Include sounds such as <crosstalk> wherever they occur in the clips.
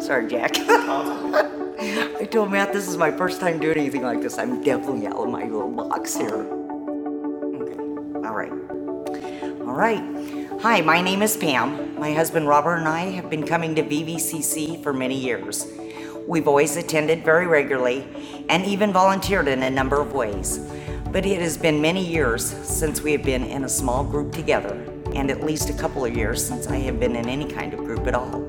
Sorry, Jack. <laughs> I told Matt this is my first time doing anything like this. I'm definitely out of my little box here. Okay, all right. All right. Hi, my name is Pam. My husband Robert and I have been coming to VVCC for many years. We've always attended very regularly and even volunteered in a number of ways. But it has been many years since we have been in a small group together, and at least a couple of years since I have been in any kind of group at all.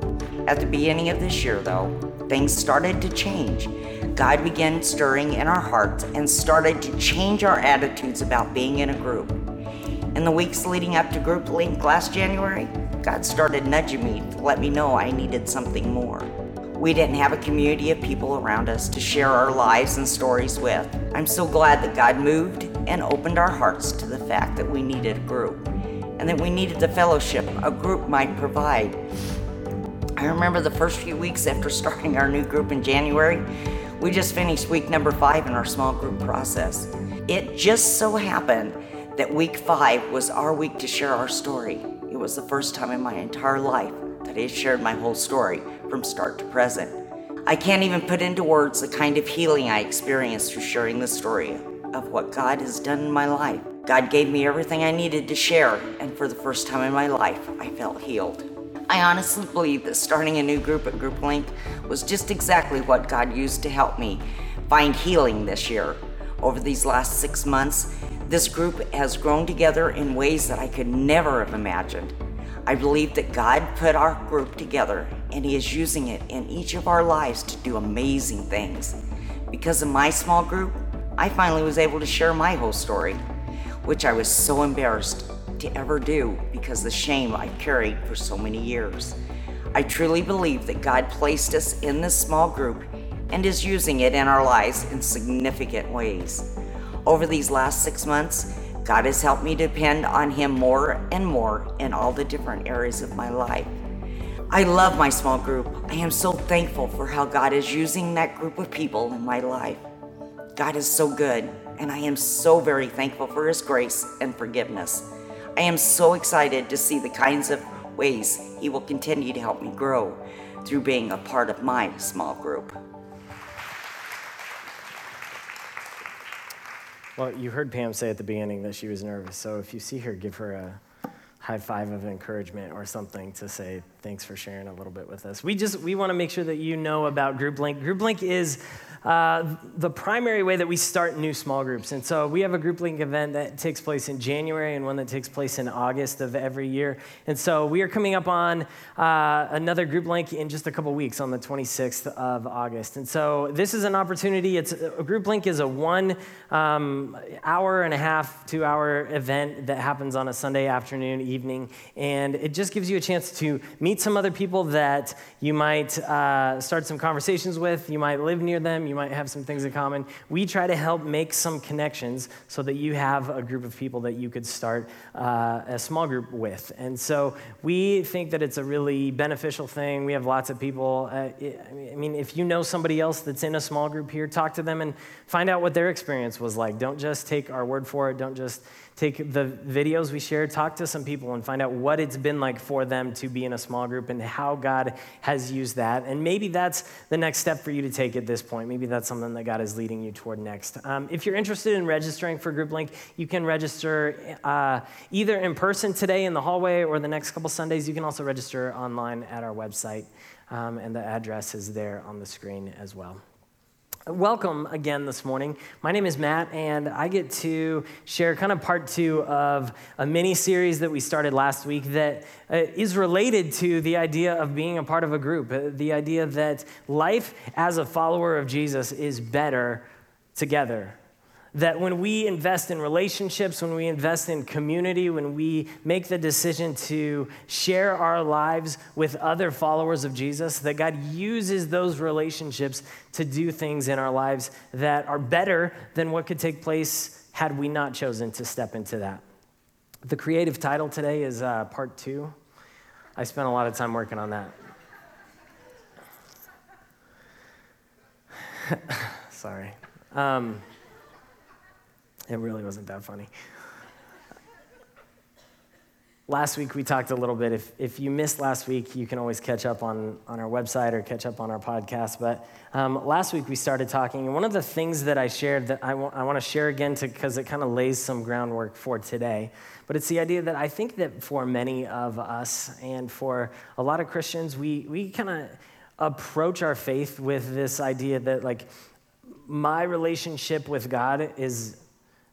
At the beginning of this year, though, things started to change. God began stirring in our hearts and started to change our attitudes about being in a group. In the weeks leading up to Group Link last January, God started nudging me to let me know I needed something more. We didn't have a community of people around us to share our lives and stories with. I'm so glad that God moved and opened our hearts to the fact that we needed a group and that we needed the fellowship a group might provide. I remember the first few weeks after starting our new group in January, we just finished week number five in our small group process. It just so happened that week five was our week to share our story. It was the first time in my entire life that I shared my whole story from start to present. I can't even put into words the kind of healing I experienced through sharing the story of what God has done in my life. God gave me everything I needed to share, and for the first time in my life, I felt healed. I honestly believe that starting a new group at Group Link was just exactly what God used to help me find healing this year. Over these last six months, this group has grown together in ways that I could never have imagined. I believe that God put our group together and He is using it in each of our lives to do amazing things. Because of my small group, I finally was able to share my whole story, which I was so embarrassed to ever do because the shame I've carried for so many years. I truly believe that God placed us in this small group and is using it in our lives in significant ways. Over these last six months, God has helped me depend on Him more and more in all the different areas of my life. I love my small group. I am so thankful for how God is using that group of people in my life. God is so good, and I am so very thankful for His grace and forgiveness. I am so excited to see the kinds of ways He will continue to help me grow through being a part of my small group. Well, you heard Pam say at the beginning that she was nervous, so if you see her, give her a high five of encouragement or something to say thanks for sharing a little bit with us. We just we want to make sure that you know about Group Link. Group Link is uh, the primary way that we start new small groups. And so we have a group link event that takes place in January and one that takes place in August of every year. And so we are coming up on uh, another group link in just a couple weeks on the 26th of August. And so this is an opportunity. It's a group link is a one um, hour and a half, two hour event that happens on a Sunday afternoon, evening. And it just gives you a chance to meet some other people that you might uh, start some conversations with. You might live near them you might have some things in common. We try to help make some connections so that you have a group of people that you could start uh, a small group with. And so we think that it's a really beneficial thing. We have lots of people. Uh, I mean, if you know somebody else that's in a small group here, talk to them and find out what their experience was like. Don't just take our word for it. Don't just take the videos we share, talk to some people, and find out what it's been like for them to be in a small group and how God has used that. And maybe that's the next step for you to take at this point. Maybe that's something that God is leading you toward next. Um, if you're interested in registering for Group Link, you can register uh, either in person today in the hallway or the next couple Sundays. You can also register online at our website, um, and the address is there on the screen as well. Welcome again this morning. My name is Matt, and I get to share kind of part two of a mini series that we started last week that uh, related to the idea of being a part of a group, uh, the idea that life as a follower of Jesus is better together that when we invest in relationships, when we invest in community, when we make the decision to share our lives with other followers of Jesus, that God uses those relationships to do things in our lives that are better than what could take place had we not chosen to step into that. The creative title today is uh, part two. I spent a lot of time working on that. <laughs> Sorry. Um, it really wasn't that funny. last week we talked a little bit. If, if you missed last week, you can always catch up on, on our website or catch up on our podcast. But um, last week we started talking, and one of the things that I shared that I, I want to share again because it kind of lays some groundwork for today. But it's the idea that I think that for many of us and for a lot of Christians, we, we kind of approach our faith with this idea that, like, my relationship with God is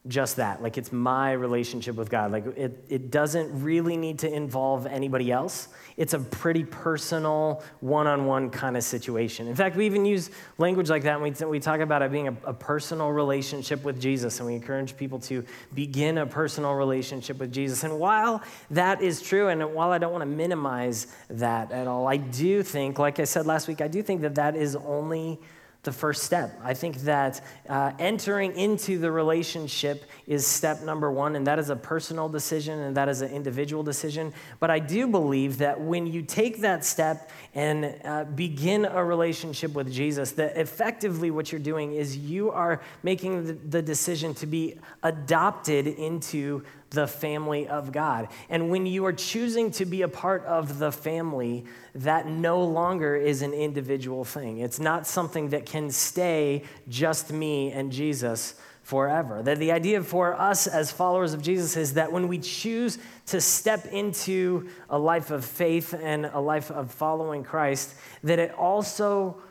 just that. Like it's my relationship with God. Like it, it doesn't really need to involve anybody else. It's a pretty personal, one on one kind of situation. In fact, we even use language like that when we, we talk about it being a, a personal relationship with Jesus, and we encourage people to begin a personal relationship with Jesus. And while that is true, and while I don't want to minimize that at all, I do think, like I said last week, I do think that that is only the first step. I think that uh, entering into the relationship is step number one, and that is a personal decision and that is an individual decision. But I do believe that when you take that step and uh, begin a relationship with Jesus, that effectively what you're doing is you are making the, the decision to be adopted into the family of God. And when you are choosing to be a part of the family, that no longer is an individual thing. It's not something that can stay just me and Jesus forever. That the idea for us as followers of Jesus is that when we choose to step into a life of faith and a life of following Christ, that it also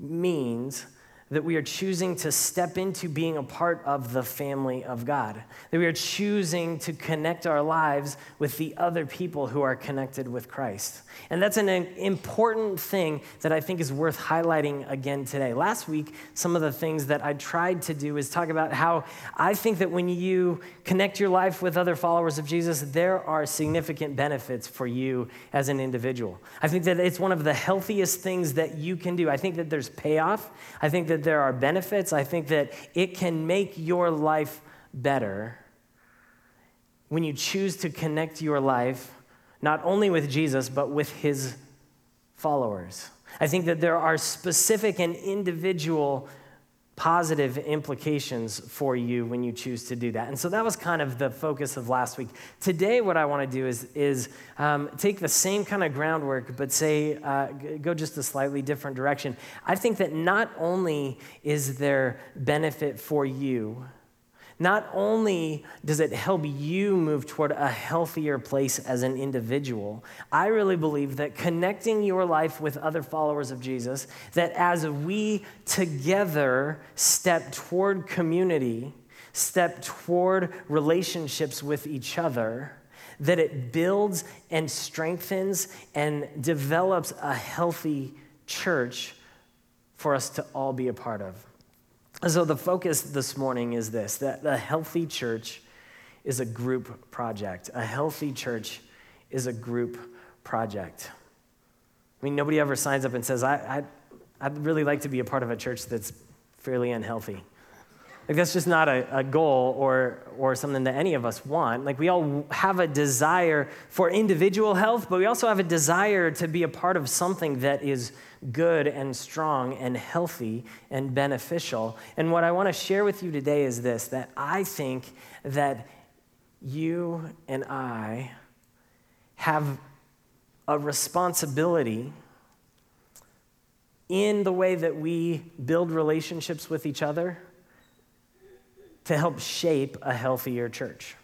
means that we are choosing to step into being a part of the family of God, that we are choosing to connect our lives with the other people who are connected with Christ. And that's an important thing that I think is worth highlighting again today. Last week, some of the things that I tried to do is talk about how I think that when you connect your life with other followers of Jesus, there are significant benefits for you as an individual. I think that it's one of the healthiest things that you can do. I think that there's payoff. I think that there are benefits. I think that it can make your life better when you choose to connect your life not only with Jesus, but with his followers. I think that there are specific and individual positive implications for you when you choose to do that. And so that was kind of the focus of last week. Today, what I want to do is, is um, take the same kind of groundwork, but say, uh, go just a slightly different direction. I think that not only is there benefit for you, not only does it help you move toward a healthier place as an individual, I really believe that connecting your life with other followers of Jesus, that as we together step toward community, step toward relationships with each other, that it builds and strengthens and develops a healthy church for us to all be a part of. So, the focus this morning is this that a healthy church is a group project. A healthy church is a group project. I mean, nobody ever signs up and says, I, I, would really like to be a part of a church that's fairly unhealthy. Like, that's just not a, a goal or, or something that any of us want. Like, we all have a desire for individual health, but we also have a desire to be a part of something that is good and strong and healthy and beneficial. And what I want to share with you today is this that I think that you and I have a responsibility in the way that we build relationships with each other to help shape a healthier church.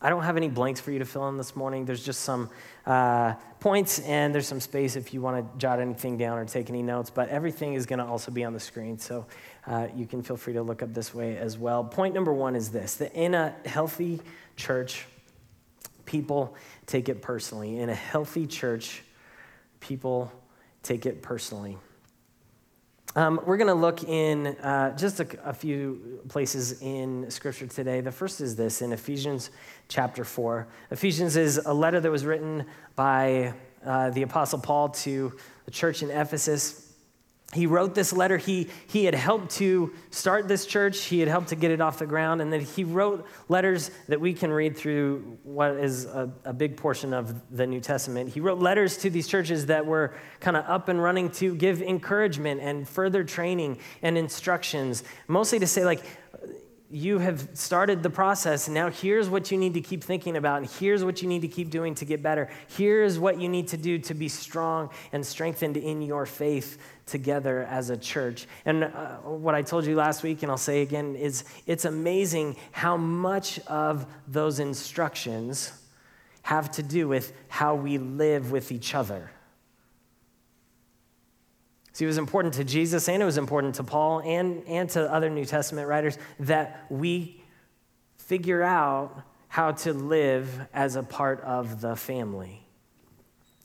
I don't have any blanks for you to fill in this morning. There's just some uh, points and there's some space if you want to jot anything down or take any notes, but everything is going to also be on the screen. So uh, you can feel free to look up this way as well. Point number one is this that in a healthy church, people take it personally. In a healthy church, people take it personally. Um, we're going to look in uh, just a, a, few places in Scripture today. The first is this in Ephesians chapter 4. Ephesians is a letter that was written by uh, the Apostle Paul to the church in Ephesus he wrote this letter. He, he had helped to start this church, he had helped to get it off the ground, and then he wrote letters that we can read through what is a, a big portion of the New Testament. He wrote letters to these churches that were kind of up and running to give encouragement and further training and instructions, mostly to say, like, you have started the process. Now, here's what you need to keep thinking about, and here's what you need to keep doing to get better. Here's what you need to do to be strong and strengthened in your faith together as a church. And uh, what I told you last week, and I'll say again, is it's amazing how much of those instructions have to do with how we live with each other. See, it was important to Jesus and it was important to Paul and, and to other New Testament writers that we figure out how to live as a part of the family.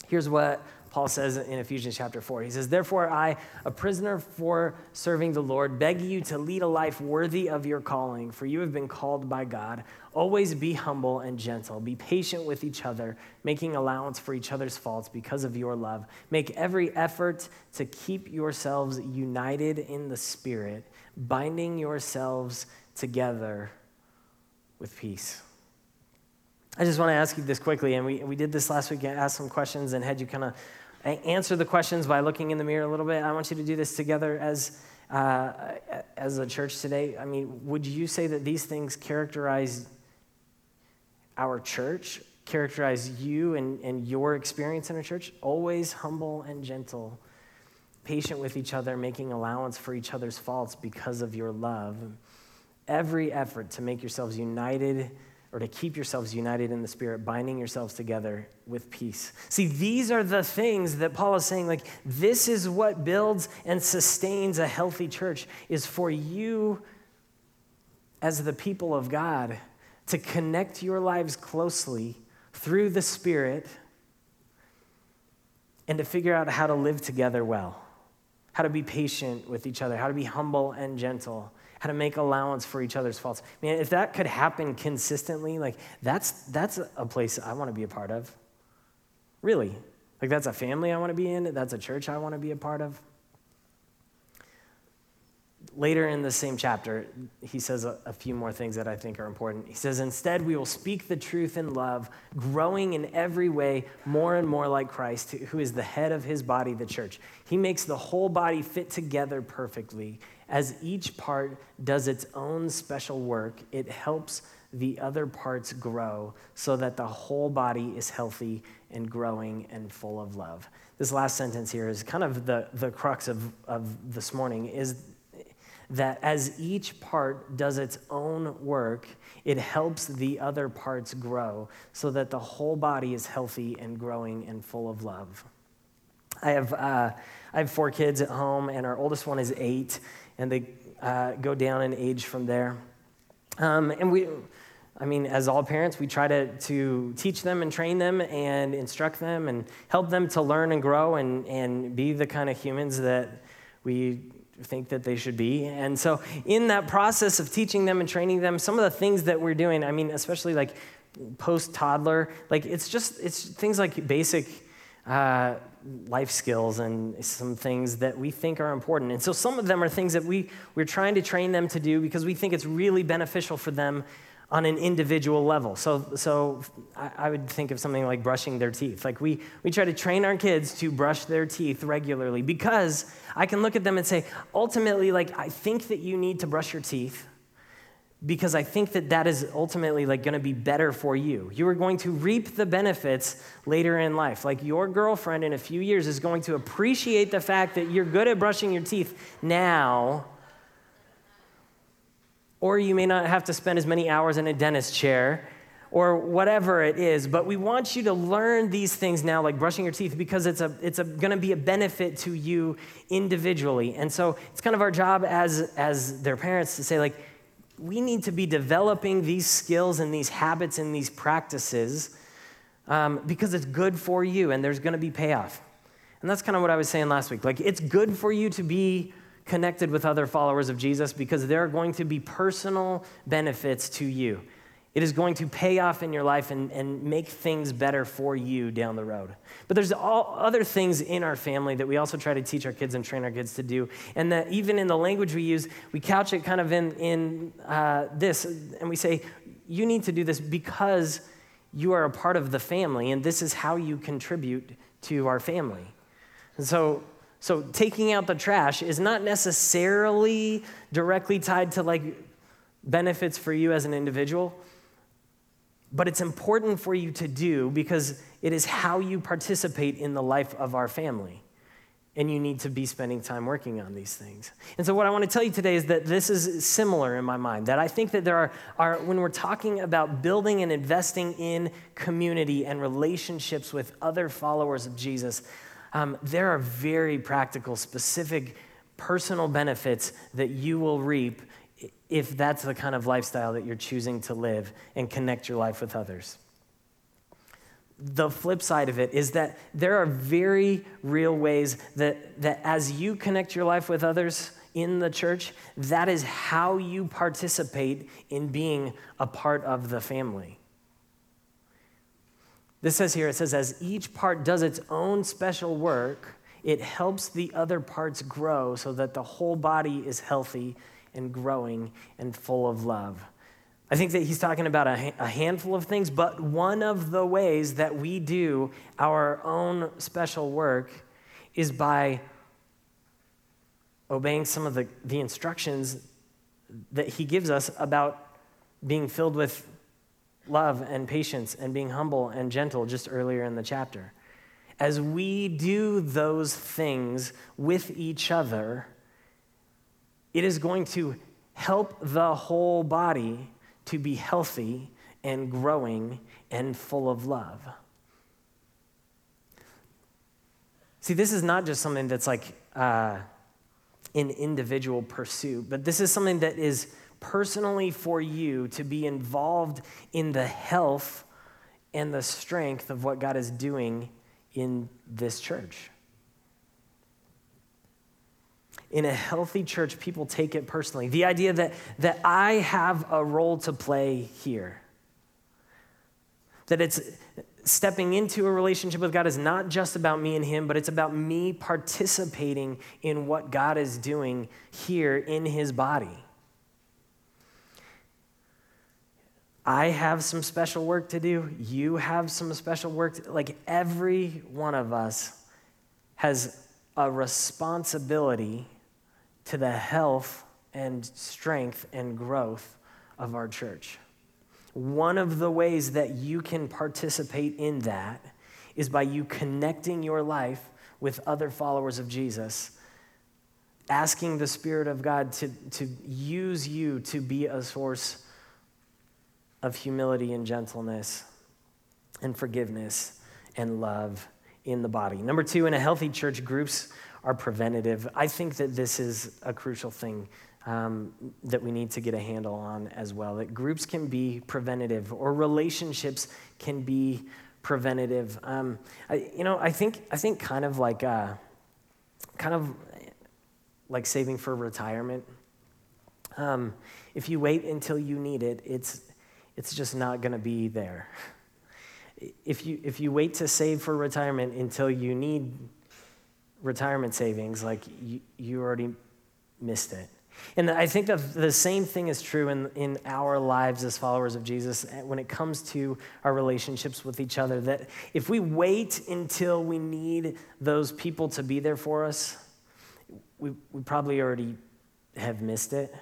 Here's what Paul says in Ephesians chapter 4. He says, Therefore, I, a prisoner for serving the Lord, beg you to lead a life worthy of your calling, for you have been called by God. Always be humble and gentle. Be patient with each other, making allowance for each other's faults because of your love. Make every effort to keep yourselves united in the Spirit, binding yourselves together with peace. I just want to ask you this quickly, and we, we did this last week, asked some questions and had you kind of answer the questions by looking in the mirror a little bit. I want you to do this together as, uh, as a church today. I mean, would you say that these things characterize our church, characterize you and, and your experience in a church? Always humble and gentle, patient with each other, making allowance for each other's faults because of your love. Every effort to make yourselves united or to keep yourselves united in the Spirit, binding yourselves together with peace. See, these are the things that Paul is saying, like, this is what builds and sustains a healthy church, is for you as the people of God to connect your lives closely through the Spirit and to figure out how to live together well, how to be patient with each other, how to be humble and gentle how to make allowance for each other's faults. Man, if that could happen consistently, like that's that's a place I want to be a part of. Really. Like that's a family I want to be in, that's a church I want to be a part of. Later in the same chapter, he says a, a, few more things that I think are important. He says, Instead, we will speak the truth in love, growing in every way more and more like Christ, who is the head of his body, the church. He makes the whole body fit together perfectly as each part does its own special work, it helps the other parts grow so that the whole body is healthy and growing and full of love. This last sentence here is kind of the, the crux of, of this morning is that as each part does its own work, it helps the other parts grow so that the whole body is healthy and growing and full of love. I have, uh, I have four kids at home, and our oldest one is eight and they uh, go down in age from there. Um, and we, I mean, as all parents, we try to, to teach them and train them and instruct them and help them to learn and grow and, and be the kind of humans that we think that they should be. And so, in that process of teaching them and training them, some of the things that we're doing, I mean, especially like post toddler, like it's just, it's things like basic uh, life skills and some things that we think are important. And so some of them are things that we, we're trying to train them to do because we think it's really beneficial for them on an individual level. So, so I, I would think of something like brushing their teeth. Like we, we try to train our kids to brush their teeth regularly because I can look at them and say, ultimately, like, I think that you need to brush your teeth because I think that that is ultimately like going to be better for you. You are going to reap the benefits later in life. Like your girlfriend in a few years is going to appreciate the fact that you're good at brushing your teeth now. Or you may not have to spend as many hours in a dentist chair or whatever it is, but we want you to learn these things now, like brushing your teeth, because it's, a, it's a, gonna be a benefit to you individually. And so it's kind of our job as, as their parents to say, like, we need to be developing these skills and these habits and these practices um, because it's good for you and there's going to be payoff. And that's kind of what I was saying last week. Like, it's good for you to be connected with other followers of Jesus because there are going to be personal benefits to you. It is going to pay off in your life and, and make things better for you down the road. But there's all other things in our family that we also try to teach our kids and train our kids to do. And that even in the language we use, we couch it kind of in, in uh, this, and we say, you need to do this because you are a part of the family, and this is how you contribute to our family. And so, so taking out the trash is not necessarily directly tied to like benefits for you as an individual, but it's important for you to do because it is how you participate in the life of our family. And you need to be spending time working on these things. And so, what I want to tell you today is that this is similar in my mind. That I think that there are, are when we're talking about building and investing in community and relationships with other followers of Jesus, um, there are very practical, specific, personal benefits that you will reap if that's the kind of lifestyle that you're choosing to live and connect your life with others. The flip side of it is that there are very real ways that, that as you connect your life with others in the church, that is how you participate in being a part of the family. This says here, it says, as each part does its own special work, it helps the other parts grow so that the whole body is healthy and growing and full of love. I think that he's talking about a, a, handful of things, but one of the ways that we do our own special work is by obeying some of the, the instructions that he gives us about being filled with love and patience and being humble and gentle just earlier in the chapter. As we do those things with each other, it is going to help the whole body to be healthy and growing and full of love. See, this is not just something that's like uh, an individual pursuit, but this is something that is personally for you to be involved in the health and the strength of what God is doing in this church. In a healthy church, people take it personally. The idea that, that I have a role to play here. That it's stepping into a relationship with God is not just about me and Him, but it's about me participating in what God is doing here in His body. I have some special work to do. You have some special work. To, like every one of us has a responsibility to the health and strength and growth of our church. One of the ways that you can participate in that is by you connecting your life with other followers of Jesus, asking the Spirit of God to, to use you to be a source of humility and gentleness and forgiveness and love in the body. Number two, in a healthy church, groups are preventative. I think that this is a crucial thing um, that we need to get a handle on as well. That groups can be preventative, or relationships can be preventative. Um, I, you know, I think I think kind of like uh, kind of like saving for retirement. Um, if you wait until you need it, it's it's just not going to be there. If you if you wait to save for retirement until you need retirement savings, like you, you already missed it. And I think that the same thing is true in, in our lives as followers of Jesus eh, when it comes to our relationships with each other. That if we wait until we need those people to be there for us, we, we probably already have missed it.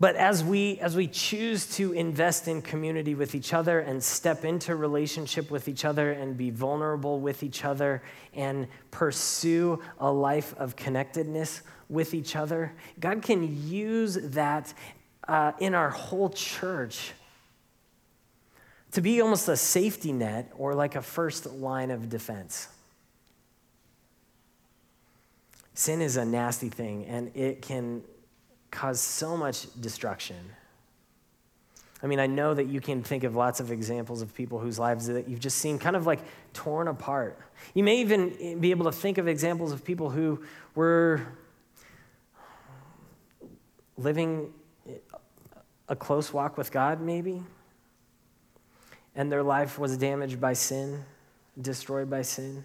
But as we, as we choose to invest in community with each other and step into relationship with each other and be vulnerable with each other and pursue a life of connectedness with each other, God can use that uh, in our whole church to be almost a safety net or like a first line of defense. Sin is a nasty thing and it can cause so much destruction. I mean, I know that you can think of lots of examples of people whose lives that you've just seen kind of like torn apart. You may even be able to think of examples of people who were living a close walk with God, maybe, and their life was damaged by sin, destroyed by sin.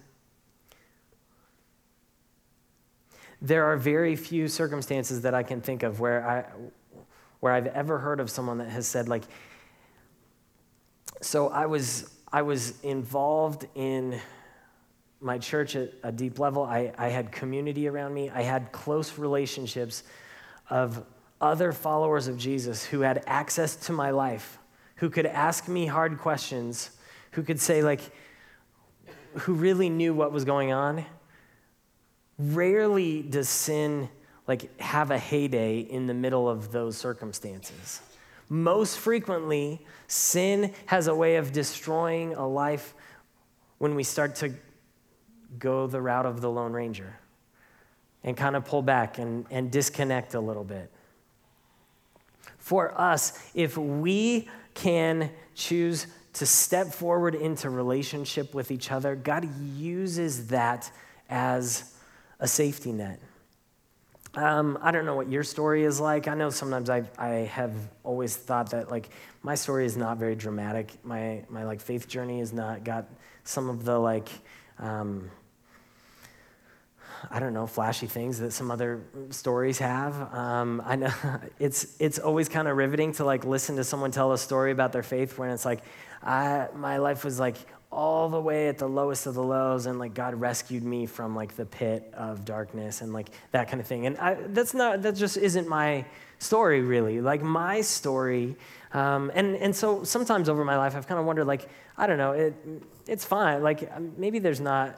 There are very few circumstances that I can think of where, I, where I've ever heard of someone that has said, like, so I was, I was involved in my church at a deep level. I, I had community around me. I had close relationships of, other followers of Jesus who had access to my life, who could ask me hard questions, who could say, like, who really knew what was going on, rarely does sin like have a heyday in the middle of those circumstances. Most frequently, sin has a way of destroying a life when we start to go the route of the Lone Ranger and kind of pull back and, and disconnect a little bit. For us, if we can choose to step forward into relationship with each other, God uses that as a safety net. Um, I don't know what your story is like. I know sometimes I, I have always thought that like my story is not very dramatic. My my like faith journey has not got some of the like um, I don't know flashy things that some other stories have. Um, I know <laughs> it's it's always kind of riveting to like listen to someone tell a story about their faith when it's like I, my life was like all the way at the lowest of the lows and like god rescued me from like the pit of darkness and like that kind of thing. And I, that's not that just isn't my story really. Like my story um, and and so sometimes over my life i've kind of wondered like i don't know it it's fine like maybe there's not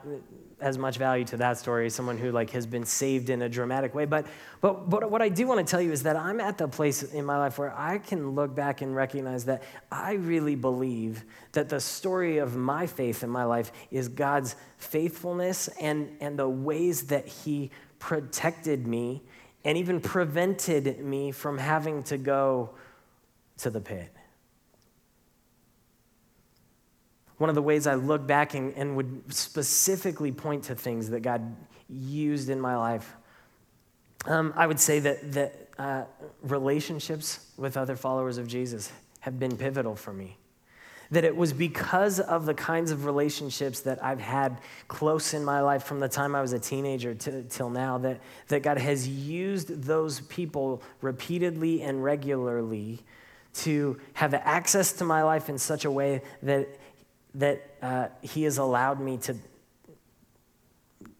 as much value to that story someone who like has been saved in a dramatic way but but but what i do want to tell you is that i'm at the place in my life where i can look back and recognize that i really believe that the story of my faith in my life is god's faithfulness and and the ways that he protected me and even prevented me from having to go to the pit one of the ways I look back and, and would specifically point to things that God used in my life, um, I would say that, that uh, relationships with other followers of Jesus have been pivotal for me. That it was because of the kinds of relationships that I've had close in my life from the time I was a teenager to, till now that, that God has used those people repeatedly and regularly to have access to my life in such a way that that uh, He has allowed me to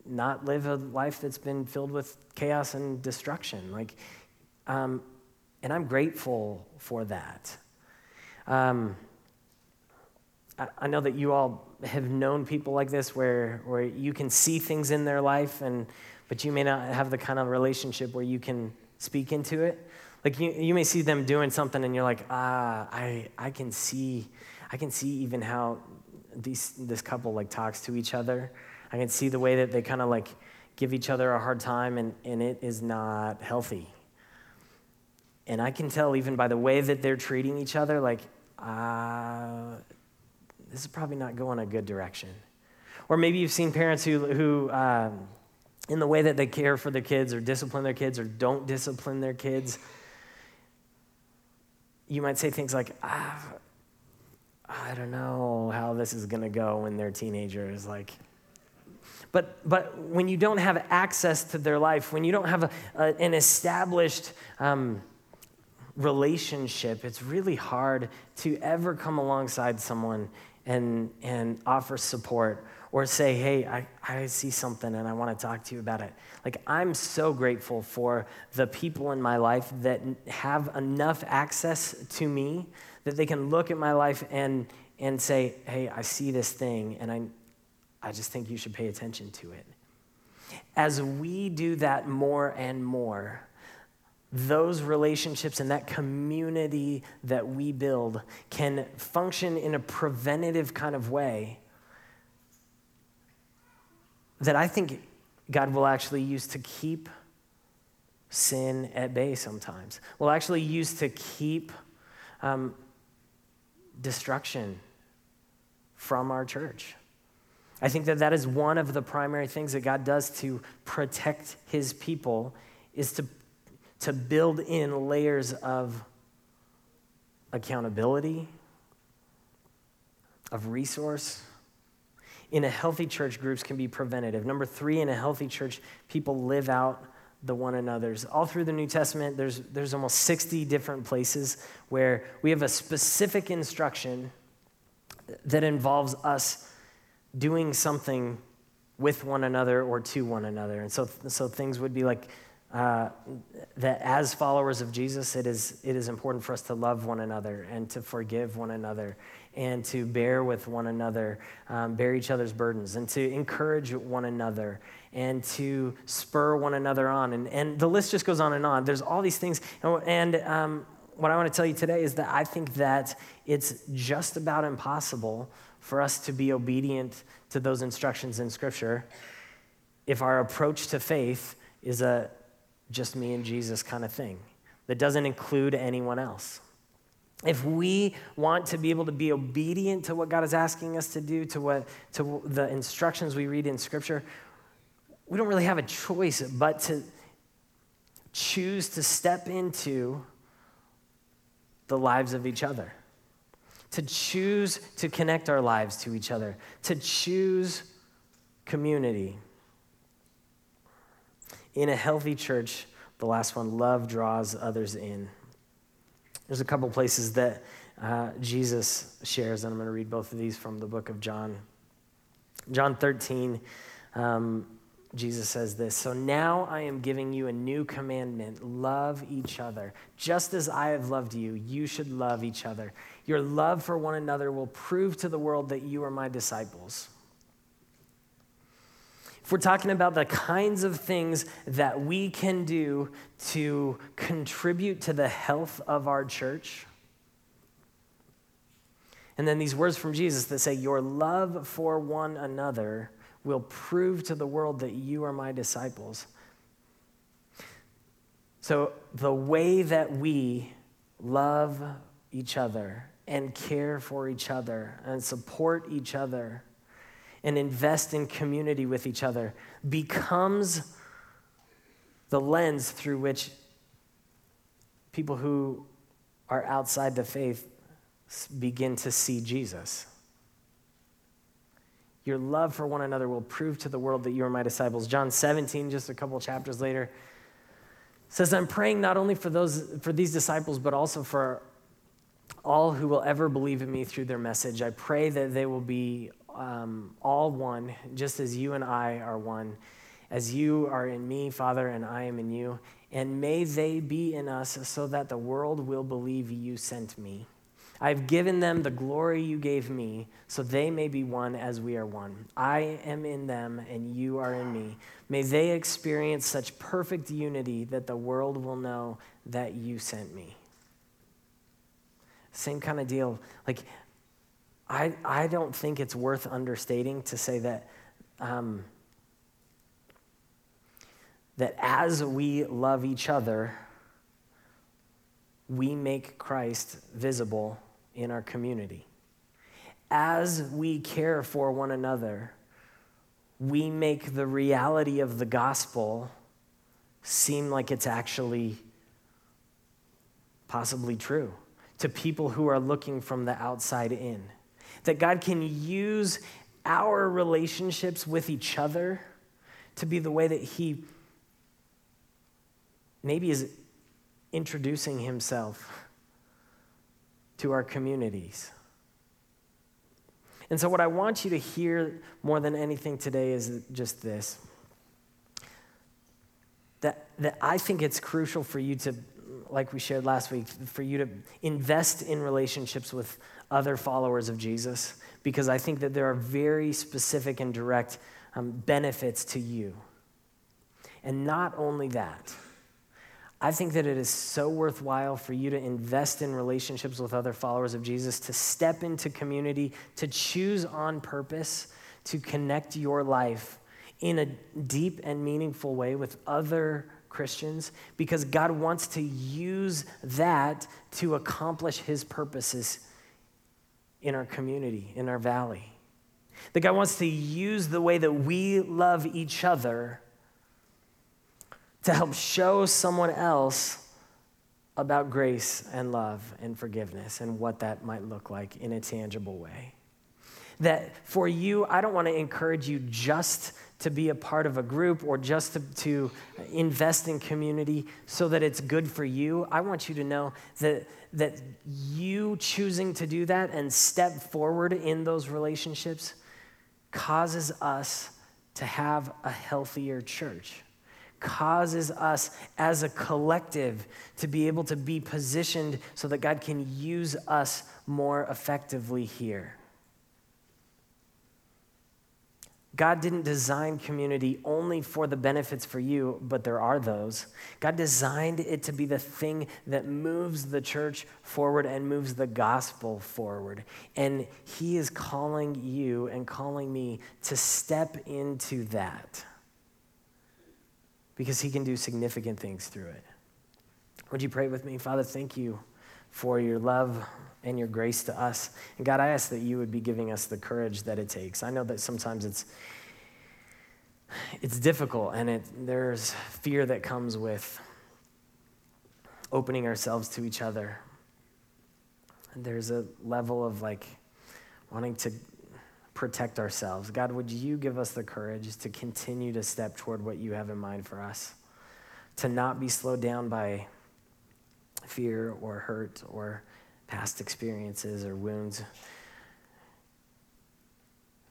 not live a life that's been filled with chaos and destruction. Like, um, and I'm grateful for that. Um, I, I know that you all have known people like this where, where you can see things in their life, and, but you may not have the kind of relationship where you can speak into it. Like you, you may see them doing something and you're like, ah, I, I can see, I can see even how these, this couple like talks to each other. I can see the way that they kind of like give each other a hard time, and, and it is not healthy. And I can tell even by the way that they're treating each other, like, uh, this is probably not going a good direction. Or maybe you've seen parents who, who um, in the way that they care for their kids or discipline their kids or don't discipline their kids, you might say things like, ah, I don't know how this is going to go when they're teenagers. Like, but, but when you don't have access to their life, when you don't have a, a, an established um, relationship, it's really hard to ever come alongside someone and, and offer support or say, hey, I, I see something and I want to talk to you about it. Like, I'm so grateful for the people in my life that have enough access to me that they can look at my life and, and say, hey, I see this thing, and I, I just think you should pay attention to it. As we do that more and more, those relationships and that community that we build can function in a preventative kind of way that I think God will actually use to keep sin at bay sometimes. Will actually use to keep um, destruction from our church. I think that that is one of the primary things that God does to protect his people is to, to build in layers of accountability, of resource. In a healthy church, groups can be preventative. Number three, in a healthy church, people live out the one another's. All through the New Testament, there's, there's almost 60 different places where we have a specific instruction that involves us doing something with one another or to one another. And so, so things would be like uh, that as followers of Jesus, it is, it is important for us to love one another and to forgive one another and to bear with one another, um, bear each other's burdens, and to encourage one another and to spur one another on. And, and the list just goes on and on. There's all these things. And, um, what I want to tell you today is that I think that it's just about impossible for us to be obedient to those instructions in Scripture if our approach to faith is a just me and Jesus kind of thing that doesn't include anyone else. If we want to be able to be obedient to what God is asking us to do, to, what, to the instructions we read in Scripture, we don't really have a choice but to choose to step into the lives of each other, to choose to connect our lives to each other, to choose community. In a healthy church, the last one, love draws others in. There's a couple places that uh, Jesus shares, and I'm going to read both of these from the book of John. John 13, um, Jesus says this So now I am giving you a new commandment love each other. Just as I have loved you, you should love each other. Your love for one another will prove to the world that you are my disciples. If we're talking about the kinds of things that we can do to contribute to the health of our church, and then these words from Jesus that say, Your love for one another will prove to the world that you are my disciples. So, the way that we love each other and care for each other and support each other and invest in community with each other becomes the lens through which people who are outside the faith begin to see Jesus. Your love for one another will prove to the world that you are my disciples. John 17, just a couple chapters later, says, I'm praying not only for those for these disciples, but also for all who will ever believe in me through their message. I pray that they will be um, all one, just as you and I are one, as you are in me, Father, and I am in you. And may they be in us so that the world will believe you sent me. I've given them the glory you gave me, so they may be one as we are one. I am in them, and you are in me. May they experience such perfect unity that the world will know that you sent me. Same kind of deal. Like, I, I don't think it's worth understating to say that, um, that as we love each other, we make Christ visible in our community. As we care for one another, we make the reality of the gospel seem like it's actually possibly true to people who are looking from the outside in. That God can use our relationships with each other to be the way that He maybe is introducing Himself to our communities. And so, what I want you to hear more than anything today is just this that, that I think it's crucial for you to, like we shared last week, for you to invest in relationships with other followers of Jesus, because I think that there are very specific and direct um, benefits to you. And not only that, I think that it is so worthwhile for you to invest in relationships with other followers of Jesus, to step into community, to choose on purpose to connect your life in a deep and meaningful way with other Christians, because God wants to use that to accomplish his purposes in our community, in our valley. That God wants to use the way that we love each other to help show someone else about grace and love and forgiveness and what that might look like in a tangible way. That for you, I don't want to encourage you just to be a part of a group or just to, to, invest in community so that it's good for you. I want you to know that, that you choosing to do that and step forward in those relationships causes us to have a healthier church causes us as a collective to be able to be positioned so that God can use us more effectively here. God didn't design community only for the benefits for you, but there are those. God designed it to be the thing that moves the church forward and moves the gospel forward. And He is calling you and calling me to step into that because He can do significant things through it. Would you pray with me? Father, thank you for your love and your grace to us. And God, I ask that you would be giving us the courage that it takes. I know that sometimes it's it's difficult and it, there's fear that comes with opening ourselves to each other. And there's a level of like wanting to protect ourselves. God, would you give us the courage to continue to step toward what you have in mind for us? To not be slowed down by fear or hurt or past experiences or wounds.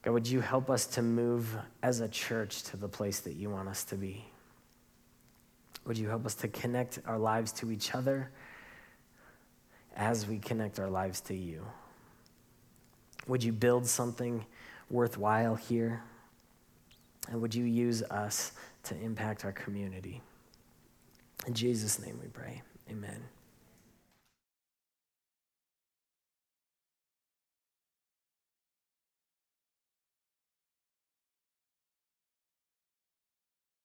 God, would you help us to move as a church to the place that you want us to be? Would you help us to connect our lives to each other as we connect our lives to you? Would you build something worthwhile here? And would you use us to impact our community? In Jesus' name we pray. Amen.